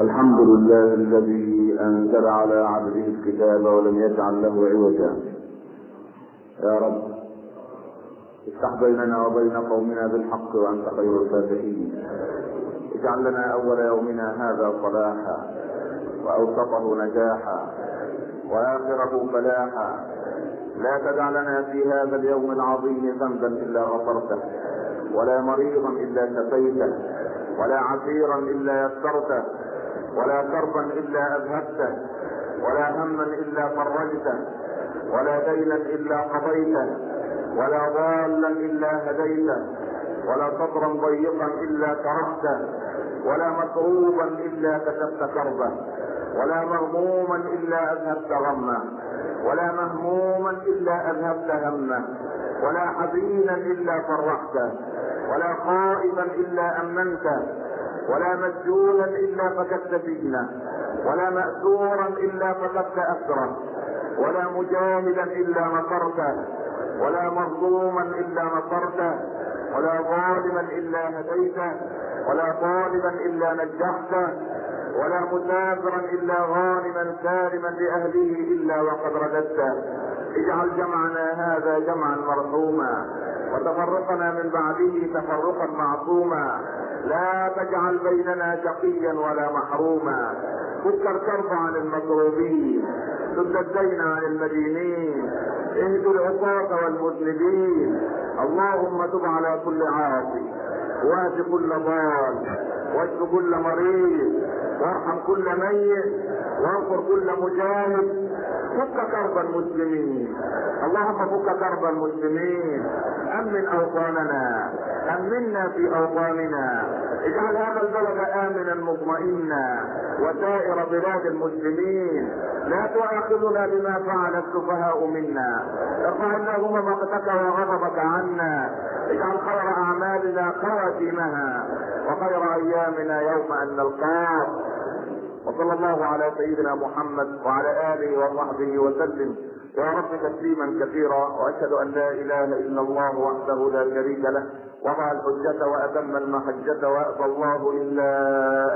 الحمد لله الذي أنزل على عبده الكتاب ولم يجعل له عوجا. يا رب افتح بيننا وبين قومنا بالحق وأنت خير الفاتحين. اجعل لنا أول يومنا هذا صلاحا وأوسطه نجاحا وآخره فلاحا. لا تدع لنا في هذا اليوم العظيم ذنبا إلا غفرته ولا مريضا إلا شفيته ولا عسيرا إلا يسرته ولا كربا إلا أذهبته ولا هما إلا فرجته ولا دينا إلا قضيته ولا ضالا إلا هديته ولا صدرا ضيقا إلا كرهته ولا مكروبا إلا كشفت كربه ولا مغموما إلا أذهبت غمه ولا مهموما إلا أذهبت همه ولا حزينا إلا فرحته ولا خائفا إلا أمنته ولا مسجونا إلا فكدت سجنه ولا مأسورا إلا فكدت اسره ولا مجاهدا إلا نصرته ولا مظلوما إلا نصرته ولا ظالما إلا هديته ولا طالبا إلا نجحته ولا مسافرا إلا غانما سالما لأهله إلا وقد رددته اجعل جمعنا هذا جمعا مرحوما وتفرقنا من بعده تفرقا معصوما. لا تجعل بيننا شقيا ولا محروما. فك الكرب عن المكروبين سد الدين عن المدينين. اهد العصاة والمذنبين. اللهم تب على كل عاصي. وات كل ضال. واشف كل مريض. وارحم كل ميت. وانصر كل مجاهد فك كرب المسلمين. اللهم فك كرب المسلمين. أمن أوطاننا. امنا في أوطاننا. اجعل هذا البلد آمنا مطمئنا. وسائر بلاد المسلمين. لا تؤاخذنا بما فعل السفهاء منا. ارفع اللهم مقتك وغضبك عنا. اجعل خير أعمالنا خواتيمها. وخير أيامنا يوم أن نلقاك. وصلى الله على سيدنا محمد وعلى آله وصحبه وسلم. يا رب تسليما كثيرا وأشهد أن لا إله إلا الله وحده لا شريك له. وضع الحجة وأتم المحجة وأبى الله إلا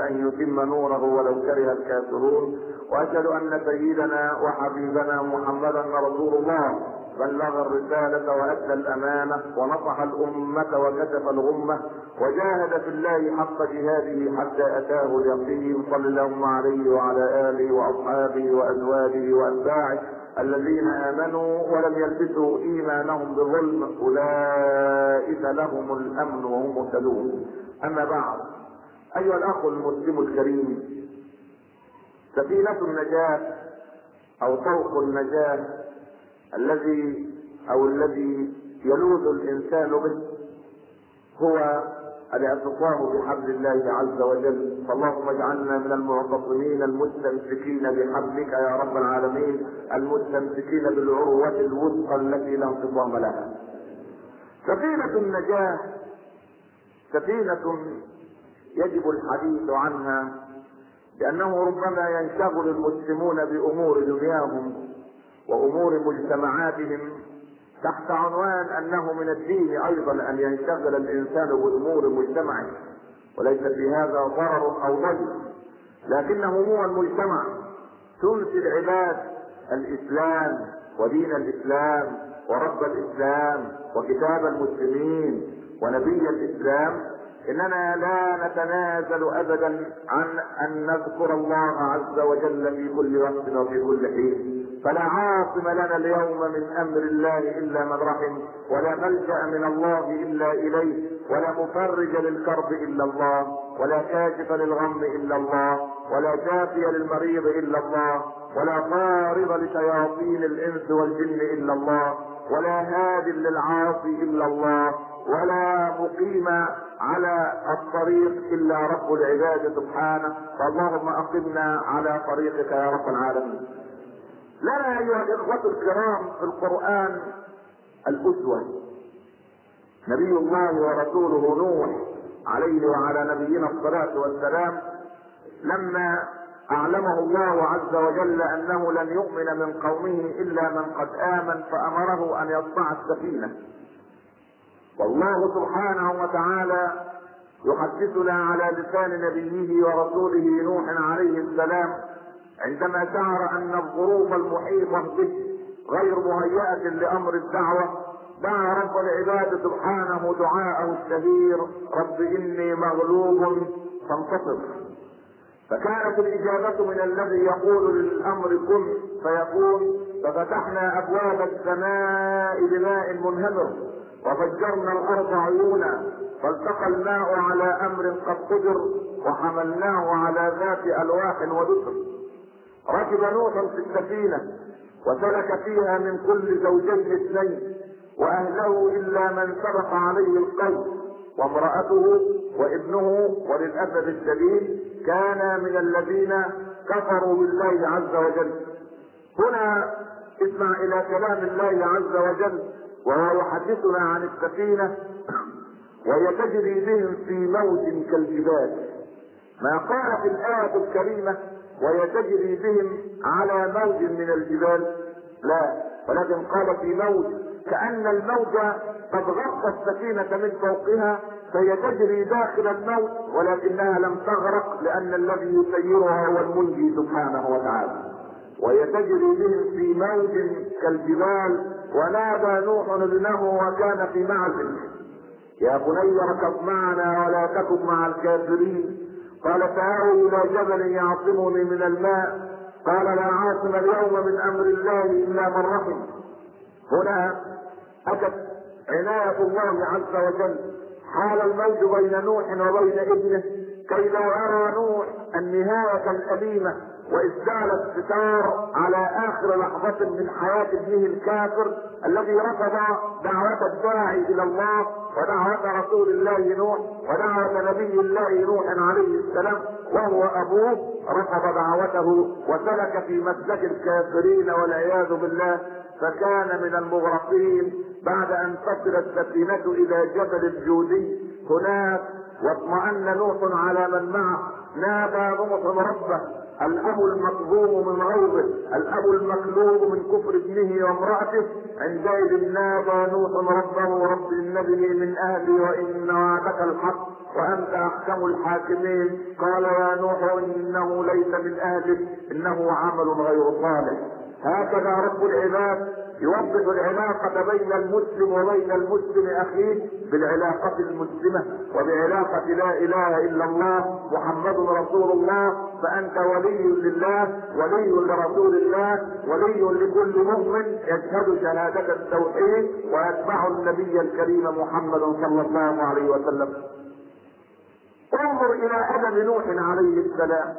أن يتم نوره ولو كره الكافرون. وأشهد أن سيدنا وحبيبنا محمدا رسول الله. بلغ الرسالة وأدى الأمانة ونصح الأمة وكشف الغمة وجاهد في الله حق جهاده حتى أتاه اليقين صلى الله عليه وعلى آله وأصحابه وأزواجه وأتباعه الذين آمنوا ولم يلبسوا إيمانهم بظلم أولئك لهم الأمن وهم مهتدون. أما بعد أيها الأخ المسلم الكريم سفينة النجاة أو طوق النجاة الذي أو الذي يلوذ الإنسان به هو الإعتصام بحبل الله عز وجل. فاللهم اجعلنا من المعتصمين المستمسكين بحبلك يا رب العالمين المستمسكين بالعروة الوثقى التي لا انفصام لها. سفينة النجاة سفينة يجب الحديث عنها لأنه ربما ينشغل المسلمون بأمور دنياهم. وأمور مجتمعاتهم تحت عنوان أنه من الدين أيضا أن ينشغل الإنسان بامور مجتمعه وليس في هذا ضرر أو ضير لكنه هو المجتمع. تنسي العباد الإسلام ودين الإسلام ورب الإسلام وكتاب المسلمين ونبي الإسلام إننا لا نتنازل ابدا عن أن نذكر الله عز وجل في كل وقت وفي كل حين. فلا عاصم لنا اليوم من أمر الله إلا من رحم ولا ملجأ من الله إلا إليه ولا مفرج للكرب إلا الله ولا كاشف للغم إلا الله ولا شافي للمريض إلا الله ولا طارد لشياطين الإنس والجن إلا الله ولا هاد للعاصي إلا الله ولا مقيم على الطريق إلا رب العباد سبحانه. فاللهم أقمنا على طريقك يا رب العالمين. لنا أيها الإخوة الكرام في القرآن الأسوة. نبي الله ورسوله نوح عليه وعلى نبينا الصلاة والسلام لما أعلمه الله عز وجل أنه لن يؤمن من قومه إلا من قد آمن فأمره أن يصنع السفينة. والله سبحانه وتعالى يحدثنا على لسان نبيه ورسوله نوح عليه السلام عندما شعر أن الظروف المحيطه به غير مهيئه لأمر الدعوة دعا رب العباد سبحانه دعاءه الشهير رب إني مغلوب فانتصر. فكانت الإجابة من الذي يقول للأمر كن فيكون ففتحنا أبواب السماء بماء منهمر وفجرنا الأرض عيونا فالتقى الماء على أمر قد قدر وحملناه على ذات ألواح ودسر ركب نوح في السفينة وسلك فيها من كل زوجين اثنين وأهله إلا من سبق عليه القول. وامرأته وابنه وللأسف الشديد كان من الذين كفروا بالله عز وجل. هنا اسمع إلى كلام الله عز وجل وهو يحدثنا عن السفينة وهي تجري بهم في موج كالجبال. ما قال في الآية الكريمة؟ وهي تجري بهم على موج من الجبال. لا ولكن قال في موج كأن الموج قد غطى السفينة من فوقها فهي تجري داخل الموت ولكنها لم تغرق لأن الذي يسيرها هو المنجي سبحانه وتعالى. وهي تجري بهم في موج كالجبال ونادى نوح ابنه وكان في معزل. يا بني اركب معنا ولا تكن مع الكافرين. قال تعالوا إلى جبل يعصمني من الماء. قال لا عاصم اليوم من أمر الله إلا من رحم. هنا أتت عناية الله عز وجل. حال الموج بين نوح وبين ابنه كي لا يرى نوح النهاية الأليمة. وإسدال الستار على آخر لحظة من حياة ابنه الكافر الذي رفض دعوة الداعي إلى الله ودعوة رسول الله نوح ودعوة نبي الله نوح عليه السلام وهو أبوه رفض دعوته وسلك في مسلك الكافرين والعياذ بالله فكان من المغرقين بعد أن تصل السفينة إلى جبل الجودي هناك واطمأن نوح على من معه نادى نوح ربه الأب المكظوم من غيظه الأب المكلوب من كفر ابنه وامرأته. عندئذ نادى نوح ربه رب انبني من أهلي وإن وعدك الحق وأنت أحكم الحاكمين. قال يا نوح إنه ليس من أهلك إنه عمل غير صالح. هكذا رب العباد يوضح العلاقة بين المسلم وبين المسلم أخيه بالعلاقة المسلمة وبعلاقة لا إله إلا الله محمد رسول الله فأنت ولي لله ولي لرسول الله ولي لكل مؤمن. يشهد شهادة التوحيد ويتبع النبي الكريم محمد صلى الله عليه وسلم. انظر إلى أدب نوح عليه السلام.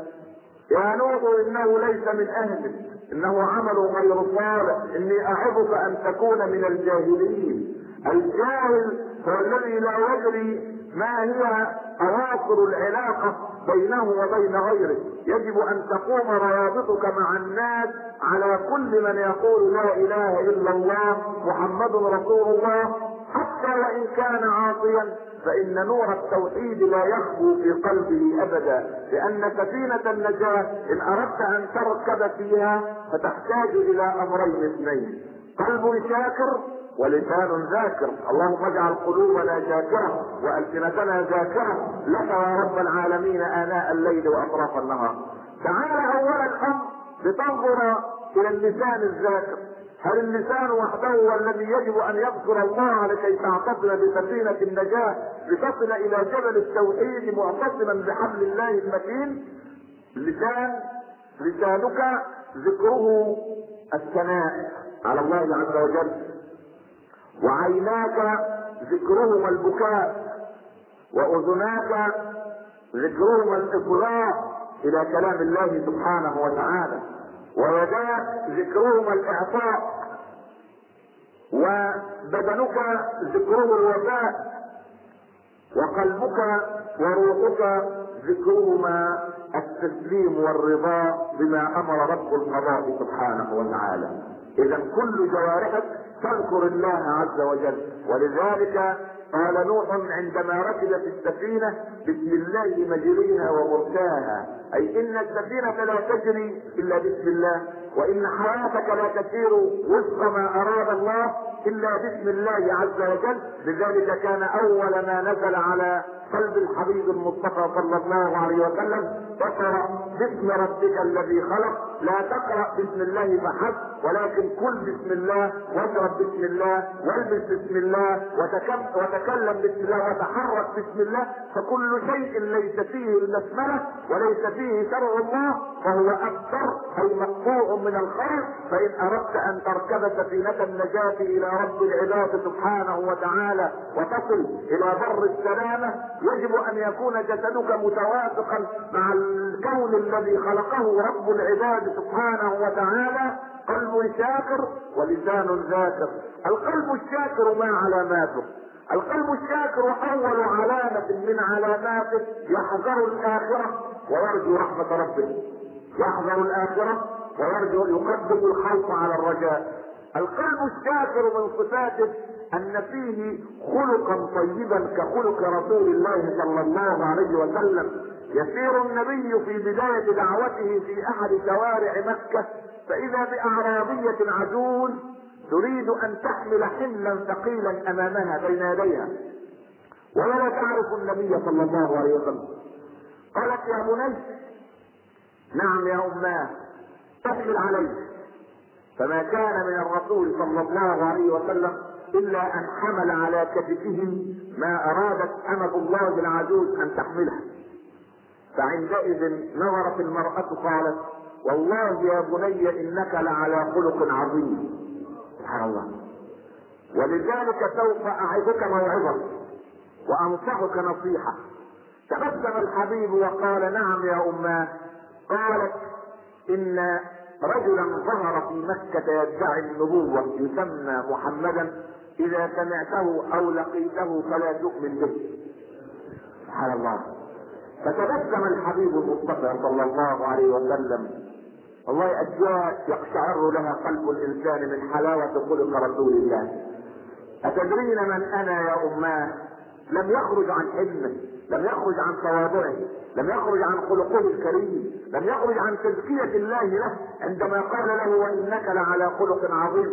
يا نوح إنه ليس من أهلك. إنه عمل غير صالح. إني أعظك أن تكون من الجاهلين. الجاهل هو الذي لا يدري ما هي اواصر العلاقة بينه وبين غيره. يجب أن تقوم روابطك مع الناس على كل من يقول لا إله إلا الله محمد رسول الله حتى وإن كان عاصيا. فإن نور التوحيد لا يخبو في قلبه أبدا لأن سفينة النجاة إن أردت أن تركب فيها فتحتاج إلى أمرين اثنين قلب شاكر ولسان ذاكر. اللهم اجعل قلوبنا شاكرة وألسنتنا ذاكرة. لك يا رب العالمين آناء الليل وأطراف النهار. تعال أول الأمر لتنظر إلى اللسان الذاكر. هل اللسان وحده هو الذي يجب أن يذكر الله لكي تعتصم بسفينة النجاة لتصل إلى جبل التوحيد معتصما بحبل الله المتين؟ اللسان لسانك ذكره الثناء على الله عز وجل. وعيناك ذكرهما البكاء وأذناك ذكرهما الاصغاء إلى كلام الله سبحانه وتعالى. ويداك ذكرهما الإعطاء. وبدنك ذكره الوفاء. وقلبك وروحك ذكرهما التسليم والرضا بما أمر رب القضاء سبحانه وتعالى. إذا كل جوارحك تذكر الله عز وجل. ولذلك قال نوح عندما ركب في السفينة بسم الله مجريها ومرساها أي إن السفينة لا تجري إلا بسم الله. وإن حياتك لا تسير وفق ما أراد الله إلا باسم الله عز وجل. لذلك كان أول ما نزل على قلب الحبيب المصطفى صلى الله عليه وسلم اقرا باسم ربك الذي خلق لا تقرأ باسم الله فحسب ولكن كل بسم الله واشرب بسم الله والبس بسم الله وتكلم, بسم الله وتحرك بسم الله فكل شيء ليس فيه البسمله وليس فيه شرع الله فهو أكثر اي مقطوع من الخير فإن أردت أن تركب سفينة النجاة إلى رب العباد سبحانه وتعالى وتصل إلى بر السلامة يجب أن يكون جسدك متوافقا مع الكون الذي خلقه رب العباد سبحانه وتعالى. قلب شاكر ولسان ذاكر. القلب الشاكر ما علاماته. القلب الشاكر أول علامة من علاماته يحذر الآخرة ويرجو رحمة ربه. يحذر الآخرة ويرجو يقدم الخوف على الرجاء. القلب الشاكر من صفاته أن فيه خلقا طيبا كخلق رسول الله صلى الله عليه وسلم. يسير النبي في بداية دعوته في أحد شوارع مكة. فإذا بأعرابية عجوز تريد أن تحمل حملا ثقيلا أمامها بين يديها. ولا تعرف النبي صلى الله عليه وسلم. قالت يا بني نعم يا اماه تحمل عليه فما كان من الرسول صلى الله عليه وسلم إلا أن حمل على كتفه ما أرادت امة الله العجوز أن تحمله. فعندئذ نظرت المرأة قالت والله يا بني إنك لعلى خلق عظيم. سبحان الله. ولذلك سوف اعظك موعظة وأنصحك نصيحة. تبسم الحبيب وقال نعم يا اماه قالت إن رجلا ظهر في مكة يدعي النبوة يسمى محمدا. إذا سمعته أو لقيته فلا تؤمن به. سبحان الله. فتبسم الحبيب المصطفى صلى الله عليه وسلم. والله اشياء يقشعر لها قلب الإنسان من حلاوة خلق رسول الله. أتدرين من أنا يا أماه؟ لم يخرج عن حلمه لم يخرج عن تواضعه لم يخرج عن خلقه الكريم لم يخرج عن تزكية الله له عندما قال له وإنك لعلى خلق عظيم.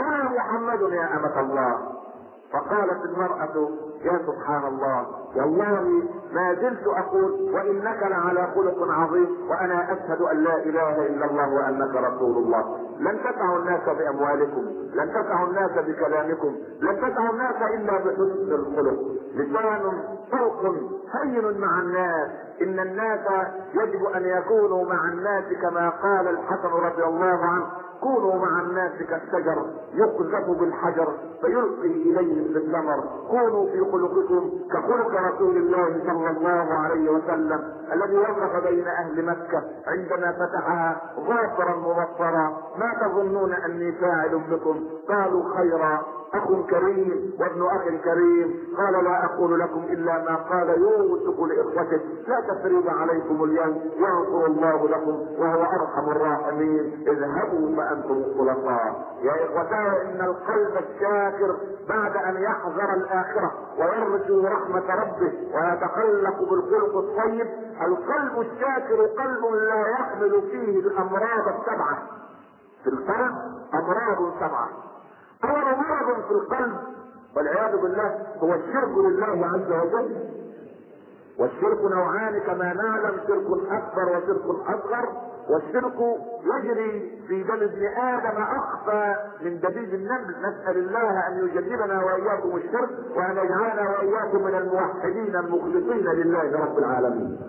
أنا محمد يا امة الله. فقالت المرأة يا سبحان الله والله ما زلت أقول وإنك لعلى خلق عظيم وأنا أشهد أن لا إله إلا الله وأنك رسول الله. لن تسعوا الناس بأموالكم لن تسعوا الناس بكلامكم لن تسعوا الناس إلا بحسن الخلق. لسان فوق هين مع الناس. إن الناس يجب أن يكونوا مع الناس كما قال الحسن رضي الله عنه. كونوا مع الناس كالشجر يقذف بالحجر فيلقي اليهم بالثمر كونوا في خلقكم كخلق رسول الله صلى الله عليه وسلم الذي وقف بين أهل مكة. عندما فتحها ظافرا مبصرا ما تظنون أني فاعل بكم؟ قالوا خيرا. أخ كريم وابن أخ كريم. قال لا أقول لكم إلا ما قال يوسف لإخوته. لا تثريب عليكم اليوم. يغفر الله لكم وهو أرحم الراحمين. اذهبوا فأنتم الخلفاء يا اخوتاه إن القلب الشاكر بعد أن يحذر الآخرة ويرجو رحمة ربه ويتخلق بالخلق الطيب. القلب الشاكر قلب لا يحمل فيه الأمراض السبعة. في القلب أمراض سبعة. اول مرض في القلب والعياذ بالله هو الشرك لله عز وجل. والشرك نوعان كما نعلم شرك أكبر وشرك أصغر. والشرك يجري في دم ابن آدم أخفى من دبيب النمل. نسأل الله أن يجنبنا وإياكم الشرك وأن يجعلنا وإياكم من الموحدين المخلصين لله رب العالمين.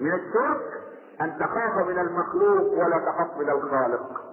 من الشرك أن تخاف من المخلوق ولا تخاف من الخالق.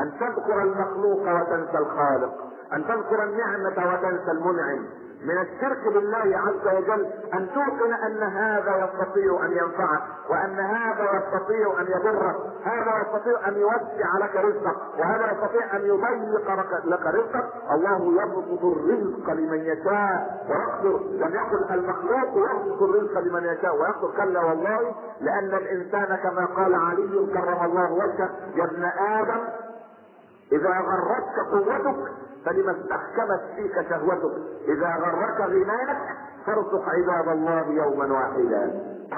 أن تذكر المخلوق وتنسى الخالق أن تذكر النعمة وتنسى المنعم. من الشرك بالله عز وجل أن توقن أن هذا يستطيع أن ينفعك وأن هذا يستطيع أن يضرك. هذا يستطيع أن يوسع لك رزقك وهذا يستطيع أن يضيق لك رزقك. الله يبسط الرزق لمن يشاء ويقدر. لم يقل المخلوق يبسط الرزق لمن يشاء ويقدر. كلا والله لأن الإنسان كما قال علي كرم الله وجهه يا ابن آدم إذا غرتك قوتك فلما استحكمت فيك شهوتك. إذا غرك غناك فارزق عباد الله يوما واحدا.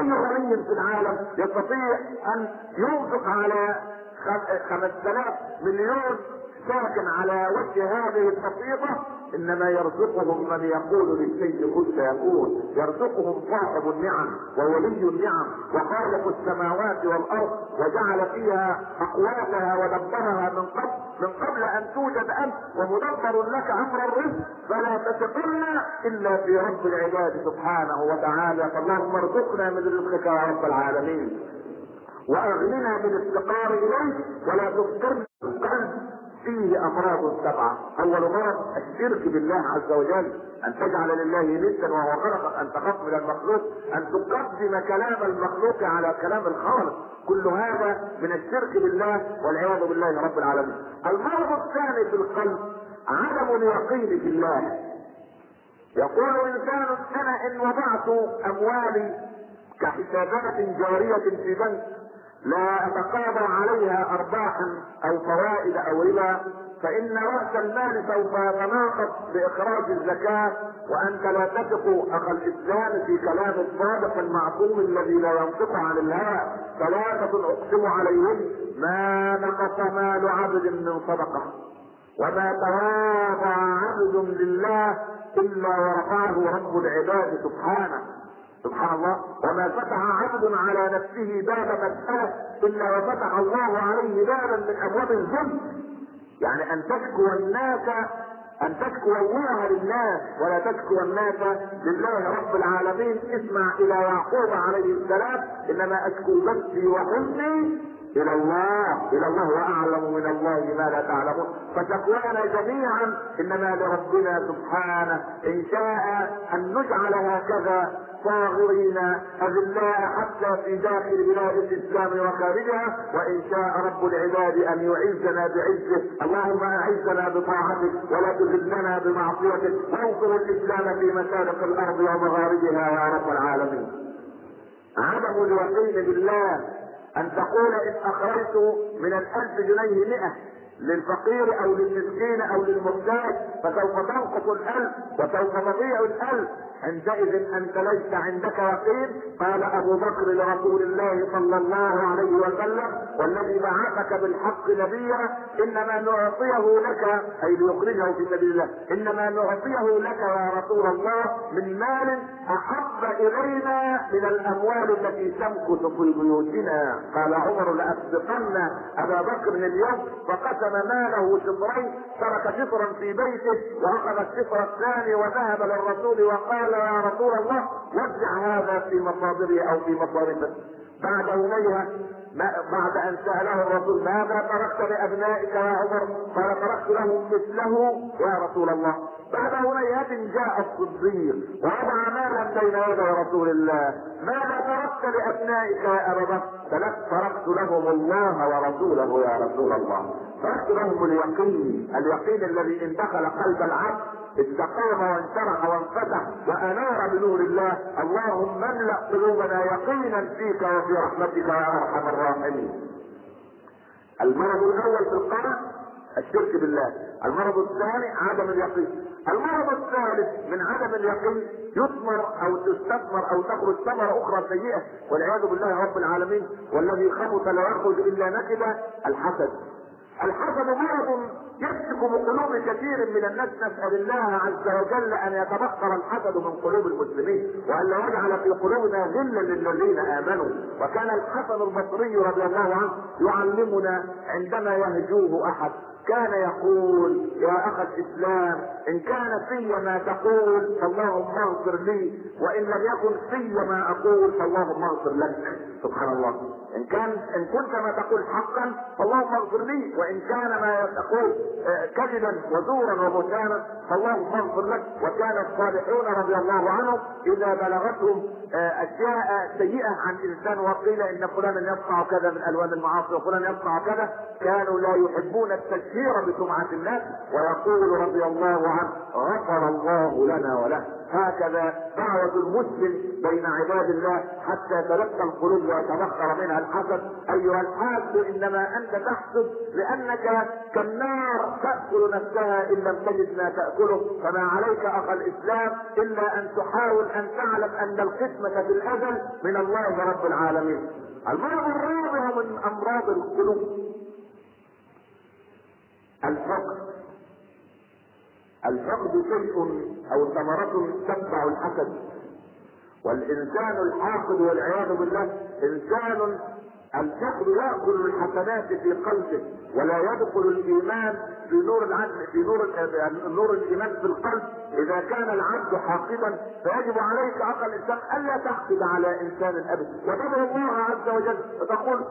أي غني في العالم يستطيع أن ينفق على خمس تلاف مليون ساكن على وجه هذه البسيطة إنما يرزقهم من يقول للشيء كن فيكون. يرزقهم صاحب النعم وولي النعم وخالق السماوات والأرض وجعل فيها أقواتها ودبرها من قبل من قبل أن توجد أنت ومدبر لك أمر الرزق. فلا تثقن إلا في رب العباد سبحانه وتعالى. فاللهم ارزقنا من رزقك يا رب العالمين. وأغننا بالافتقار اليه ولا تفطرنا فيه امراض سبعة. أول مرض الشرك بالله عز وجل أن تجعل لله ندا وهو خلقك أن تخاف من المخلوق أن تقدم كلام المخلوق على كلام الخالق. كل هذا من الشرك بالله والعياذ بالله رب العالمين. المرض الثاني في القلب عدم اليقين بالله يقول انسان أنا إن وضعت أموالي كحسابات جارية في بنك لا اتقاضى عليها ارباحا أو فوائد أو ربا فإن رأس المال سوف يتناقض بإخراج الزكاة وأنت لا تثق أخ الإسلام في كلام الصادق المعصوم الذي لا ينطق عن الهوى. ثلاثة أقسم عليهم ما نقص مال عبد من صدقة وما تواضع عبد لله إلا ورفعه رب العباد سبحانه. سبحان الله وما فتح عبد على نفسه باب مسألة إلا وفتح الله عليه بابا من أبواب الذنب يعني أن تشكو الناس أن تشكو الله للناس ولا تشكو الناس لله رب العالمين. اسمع إلى يعقوب عليه السلام إنما أشكو بثي وحزني إلى الله إلى الله وأعلم من الله ما لا تعلمون. فتقوانا جميعا انما لربنا سبحانه إن شاء أن نجعل هكذا صاغرين أذلاء حتى في داخل بلاد الإسلام وخارجها وإن شاء رب العباد أن يعزنا بعزه. اللهم أعزنا بطاعتك ولا تذلنا بمعصيتك. وانصر الإسلام في مشارق الأرض ومغاربها يا رب العالمين. عدم اليقين بالله أن تقول إن أخرجت من الألف جنيه مئة. للفقير أو للمسكين أو للمحتاج فسوف تنقص الألف وسوف تضيع الألف. عندئذ أنت ليس عندك يقين قال أبو بكر لرسول الله صلى الله عليه وسلم والذي بعثك بالحق نبيا إنما نعطيه لك أي ليخرجه في سبيل الله إنما نعطيه لك يا رسول الله من مال أحب إلينا من الأموال التي تمكث في بيوتنا. قال عمر لأسبقن أبا بكر اليوم فقسم ماله شطرين ترك شطرا في بيته واخذ الشطر الثاني وذهب للرسول وقال يا رسول الله وزع هذا في مصادره أو في مصارفه. بعد يوميها بعد أن سأله الرسول ماذا تركت لأبنائك يا عمر؟ قال تركت لهم مثله يا رسول الله. بعد هنيهات جاء الصديق ووضع مالا بين يدي رسول الله. ماذا تركت لأبنائك يا أبا بكر؟ تركت لهم الله ورسوله يا رسول الله. لهم اليقين. اليقين الذي إن دخل قلب العبد استقام وانشرح وانفتح وأنار بنور الله. اللهم املأ قلوبنا يقينا فيك وفي رحمتك يا أرحم الراحمين. المرض الأول في القلب الشرك بالله. المرض الثاني عدم اليقين. المرض الثالث من عدم اليقين يثمر أو تستثمر أو تخرج ثمرة أخرى سيئة. والعياذ بالله رب العالمين. والذي خبث لا يخرج إلا نكدة الحسد. الحسد مرض يمسك بقلوب كثير من الناس نسأل الله عز وجل أن يتبخر الحسد من قلوب المسلمين وأن لا يجعل في قلوبنا غلا للذين آمنوا. وكان الحسن البصري رضي الله عنه يعلمنا عندما يهجوه أحد كان يقول يا اخ الإسلام إن كان في ما تقول فاللهم اغفر لي وإن لم يكن في ما أقول فاللهم اغفر لك. سبحان الله. إن كان إن كنت ما تقول حقا فاللهم اغفر لي. وإن كان ما تقول كذبا وزورا وبهتانا فاللهم اغفر لك. وكان الصالحون رضي الله عنهم إذا بلغتهم أشياء سيئة عن إنسان وقيل إن فلانا يصنع كذا من ألوان المعاصي وفلان يصنع كذا كانوا لا يحبون التشهير بسمعة الناس. ويقول رضي الله عنه غفر الله لنا وله. هكذا دعوة المسلم بين عباد الله حتى تلقى القلوب ويتبخر منها. الحسد أيها الحاسد إنما أنت تحسد لأنك كالنار تأكل نفسها إن لم تجد ما تأكله. فما عليك أخ الإسلام إلا أن تحاول أن تعلم أن القسمه في الازل من الله رب العالمين. المرض الرابع من أمراض القلوب. الحقد الحقد شيء أو ثمرة تتبع الحسد. والإنسان الحاقد والعياذ بالله إنسان الحقد يأكل الحسنات في قلبه ولا يدخل الإيمان في نور العدل في نور الإيمان في القلب. إذا كان العبد حاقدا فيجب عليك اخا الإنسان ألا تحقد على إنسان ابدا. وتدعو الله عز وجل وتقول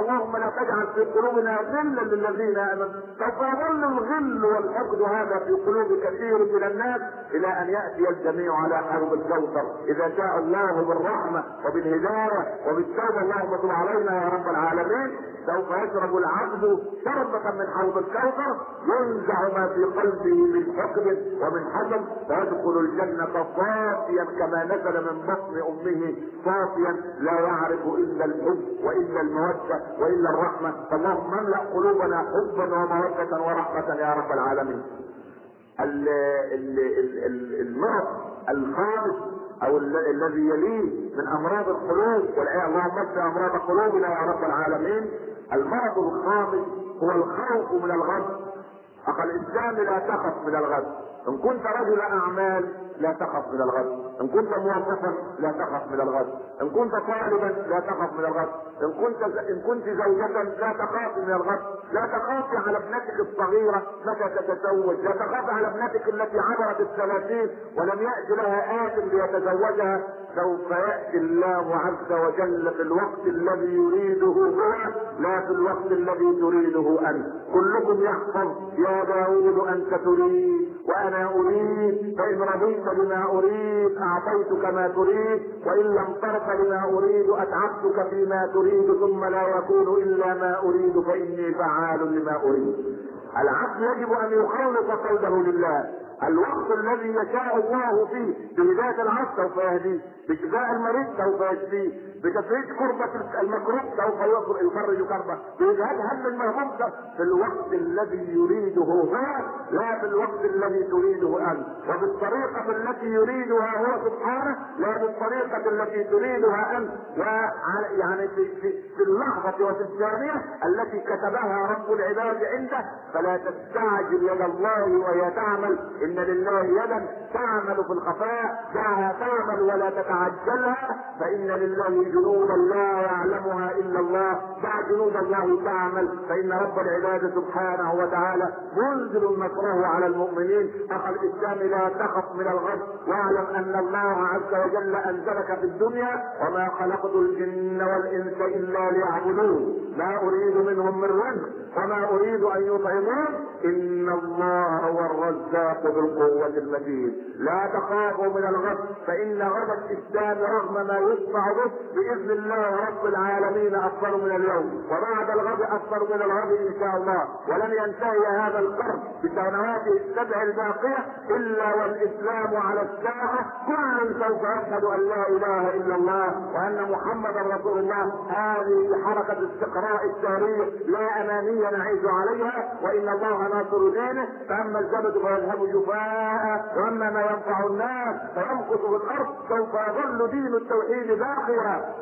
اللهم لا تجعل في قلوبنا غلا للذين آمنوا. سوف يظل الغل والحقد هذا في قلوب كثير من الناس إلى أن يأتي الجميع على حوض الكوثر. إذا شاء الله بالرحمة وبالهداية وبالتوبة اللهم تب علينا يا رب العالمين. سوف يشرب العبد شربة من حوض الكوثر ينزع ما في قلبه من حقد ومن حزن فيدخل الجنة صافيا كما نزل من بطن أمه صافيا لا يعرف إلا الحب وإلا المودة وإلا الرحمة. فاللهم املأ قلوبنا حبا ومودة ورحمة يا رب العالمين. المرض الخامس أو الذي يليه من أمراض القلوب والعياذ اللهم اشف أمراض قلوبنا يا رب العالمين. المرض الخامس هو الخوف من الغد. اخا الإسلام لا تخف من الغد. إن كنت رجل أعمال لا تخف من الغد. إن كنت موظفا لا تخف من الغد. إن كنت طالبا لا تخف من الغد. إن كنت إن كنت زوجة لا تخافي من الغد. لا تخافي على ابنتك الصغيرة متى تتزوج. لا تخافي على ابنتك التي عبرت الثلاثين ولم يأتي لها آت ليتزوجها. سوف يأتي الله عز وجل في الوقت الذي يريده هو لا في الوقت الذي تريده أنت. كلكم يحفظ. يا داود أنت تريد. وأنا أريد. فإن رضيت بما أريد أعطيتك ما تريد. وإن لم ترضى بما أريد أتعبتك فيما تريد. ثم لا يكون إلا ما أريد فإني فعال لما أريد. العبد يجب أن يخلص قلبه لله. الوقت الذي يشاء الله فيه بهداية العبد سوف يهديه بشفاء المريض سوف يشفيه بتفريج كربة المكروه سوف يفرج كربة. بإذهاب هم المهموم في الوقت الذي يريده هو لا في الوقت الذي تريده أنت. وبالطريقة التي يريدها هو سبحانه لا بالطريقة التي تريدها أنت. يعني في, في, في اللحظة وفي الثانية التي كتبها رب العباد عنده فلا تستعجل يد الله وهي تعمل. إن لله يدا تعمل في الخفاء دعها تعمل ولا تتعجلها فإن لله جنودا لا يعلمها إلا الله. دع جنود الله تعمل. فإن رب العباد سبحانه وتعالى منزل نصره على المؤمنين. أخ الإسلام لا تخف من الغد واعلم أن الله عز وجل أنزلك في الدنيا وما خلقت الجن والإنس إلا ليعبدون. ما أريد منهم من رزق وما أريد أن يطعمون. إن الله هو الرزاق القوة المتين. لا تخافوا من الغد فإن غد الإسلام رغم ما يصنع به بإذن الله رب العالمين أفضل من اليوم. وبعد الغد أفضل من الغد إن شاء الله. ولن ينتهي هذا القرن بسنواته السبع الباقية إلا والإسلام على الساحة كل سوف يشهد أن لا إله إلا الله وأن محمدا رسول الله. هذه حركة استقراء التاريخ لا أمانية نعيش عليها وإن الله ناصر دينه. فأما الزبد فيذهب وأما ما ينفع الناس فيمكث في الأرض سوف يظل دين التوحيد باقيا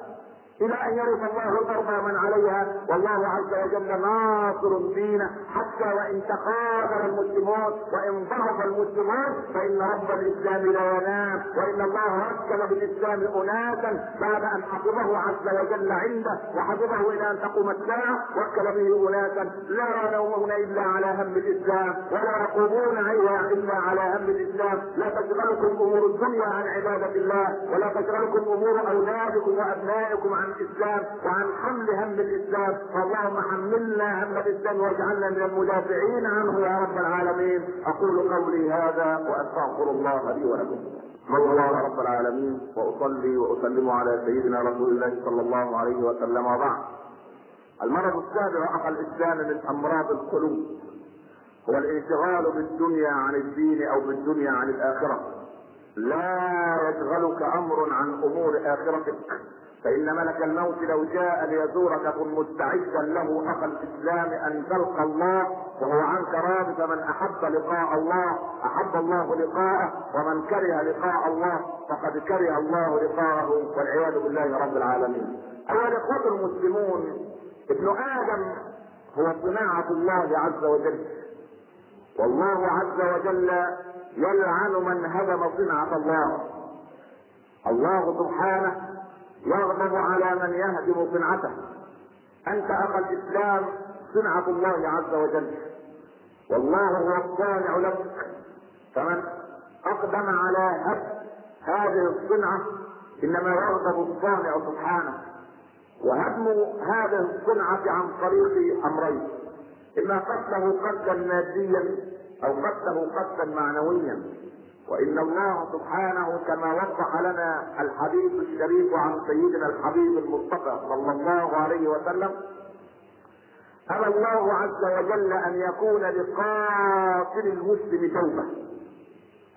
إلى أن يرث الله الأرض من عليها والله عز وجل ناصر الدين. حتى وإن تقاتل المسلمون وإن ضعف المسلمون فإن رب الإسلام لا ينام. وإن الله ركب بالإسلام أناسا بعد أن حفظه عز وجل عنده وحفظه إلى أن تقوم الساعة وكل به أناسا. لا ينومون إلا على هم الإسلام ولا يقومون إلا على هم الإسلام. لا تشغلكم أمور الدنيا عن عبادة الله ولا تشغلكم أمور أولادكم وأبنائكم عن الإسلام وعن حمل هم الإسلام. فاللهم حملنا هم الإسلام واجعلنا من المدافعين عنه يا رب العالمين. أقول قولي هذا وأستغفر الله لي ولكم. الله رب العالمين؟ وأصلي وأسلم على سيدنا رسول الله صلى الله عليه وسلم. وبعد. المرض السابع اخا الإسلام من امراض القلوب هو الانشغال بالدنيا عن الدين أو بالدنيا عن الآخرة. لا يشغلك أمر عن أمور آخرتك. فإن ملك الموت لو جاء ليزورك كن مستعدا له أخا الإسلام أن تلقى الله وهو عنك راض فمن أحب لقاء الله أحب الله لقاءه ومن كره لقاء الله فقد كره الله لقاءه والعياذ بالله رب العالمين. أيها الإخوة المسلمون ابن آدم هو صناعة الله عز وجل والله عز وجل يلعن من هدم صنعة الله الله سبحانه يغضب على من يهدم صنعته. أنت أخا الإسلام صنعة الله عز وجل. والله هو الصانع لك. فمن أقدم على هدم هذه الصنعة إنما يغضب الصانع سبحانه. وهدم هذه الصنعة عن طريق أمرين. إما قتله قتلا ماديا أو قتله قتلا معنويا. وإن الله سبحانه كما وضح لنا الحديث الشريف عن سيدنا الحبيب المصطفى صلى الله عليه وسلم أبى الله عز وجل أن يكون لقاتل المسلم توبة.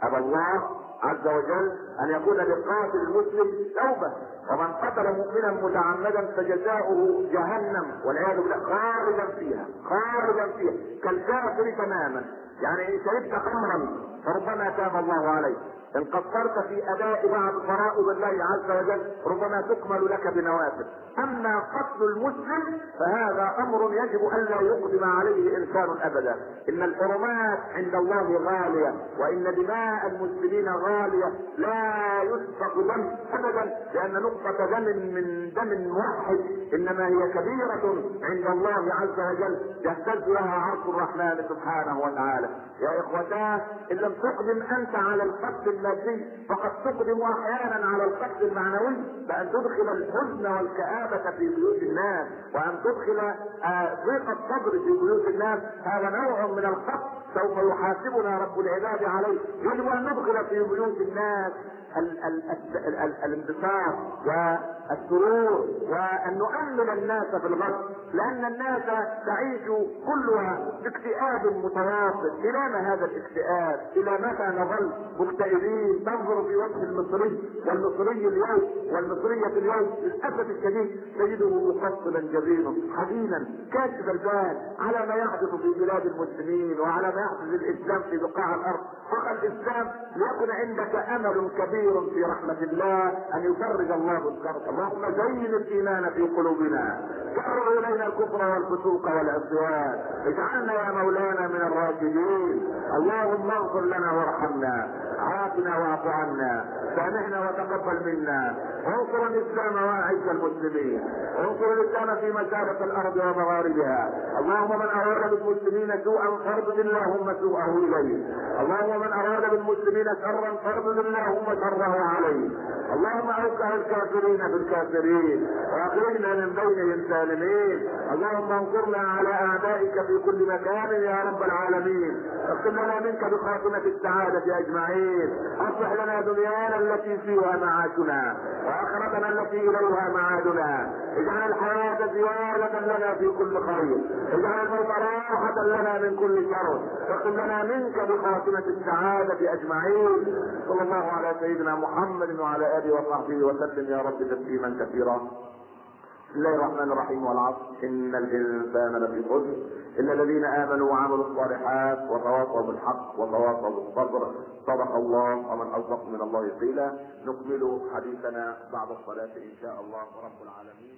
أبى الله عز وجل أن يكون لقاتل المسلم توبة. ومن قتل مؤمنا متعمدا فجزاؤه جهنم والعياذ بالله خالدا فيها خالدا فيها. كالكافر تماما. يعني شربت خمرا فربما تاب الله عليك إن قصرت في أداء بعض فرائض الله عز وجل ربما تكمل لك بنوافل أما قتل المسلم فهذا أمر يجب أن لا يقدم عليه إنسان أبدا. إن الحرمات عند الله غالية وإن دماء المسلمين غالية لا يسفك دم أبدا لأن نقطة دم من دم واحد إنما هي كبيرة عند الله عز وجل. يهتز لها عرش الرحمن سبحانه وتعالى. يا إخوتاه إن لم تقدم أنت على القتل المادي فقد تقدم أحيانا على القتل المعنوي بأن تدخل الحزن والكآبة في بيوت الناس وأن تدخل ضيق الصدر في بيوت الناس. هذا نوع من القتل سوف يحاسبنا رب العباد عليه. يجب أن ندخل في بيوت الناس الانبساط والسرور وأن نؤمن الناس في الغد لأن الناس تعيش كلها باكتئاب متواصل. إلى ما هذا الاكتئاب؟ إلى متى نظل مكتئبين؟ تنظر في وجه المصري والمصري اليوم والمصرية اليوم. للأسف الشديد تجده مفصلا جبينا حزينا كاشف البال على ما يحدث في بلاد المسلمين وعلى ما يحدث الإسلام في بقاع الأرض. فقط الإسلام ليكن عندك أمل كبير في رحمة الله أن يفرج الله الكرب. اللهم زين الإيمان في قلوبنا كرر إلينا الكفر والفسوق والعصيان اجعلنا يا مولانا من الراشدين. اللهم اغفر لنا وارحمنا. عافنا واعف عنا. سامحنا وتقبل منا. انصر الإسلام وأعز المسلمين. انصر الإسلام في مشارق الأرض ومغاربها. اللهم من أراد بالمسلمين سوءا فارد اللهم سوءه إليه. اللهم من أراد بالمسلمين شرا فارد اللهم شره عليه. اللهم أوقع الكافرين بالكافرين واخرجنا من بينهم سالمين. اللهم انصرنا على اعدائك في كل مكان يا رب العالمين. اغفر لنا منك بخاتمة السعادة أجمعين. أصلح لنا دنيانا التي فيها معاشنا واخرتنا التي إليها معادنا. اجعل الحياة زيادة لنا في كل خير. اجعل الموت راحة لنا من كل شر. واغفر لنا منك بخاتمة السعادة أجمعين. صلى الله على سيدنا محمد وعلى آله وصحبه وسلم. يا رب تسليما كثيرا. بسم الله الرحمن الرحيم والعصر. إن الإنسان لفي خسر. الا الذين آمنوا وعملوا الصالحات وتواصوا بالحق وتواصوا بالصبر صدق الله ومن أصدق من الله قيلا. نكمل حديثنا بعد الصلاة إن شاء الله رب العالمين.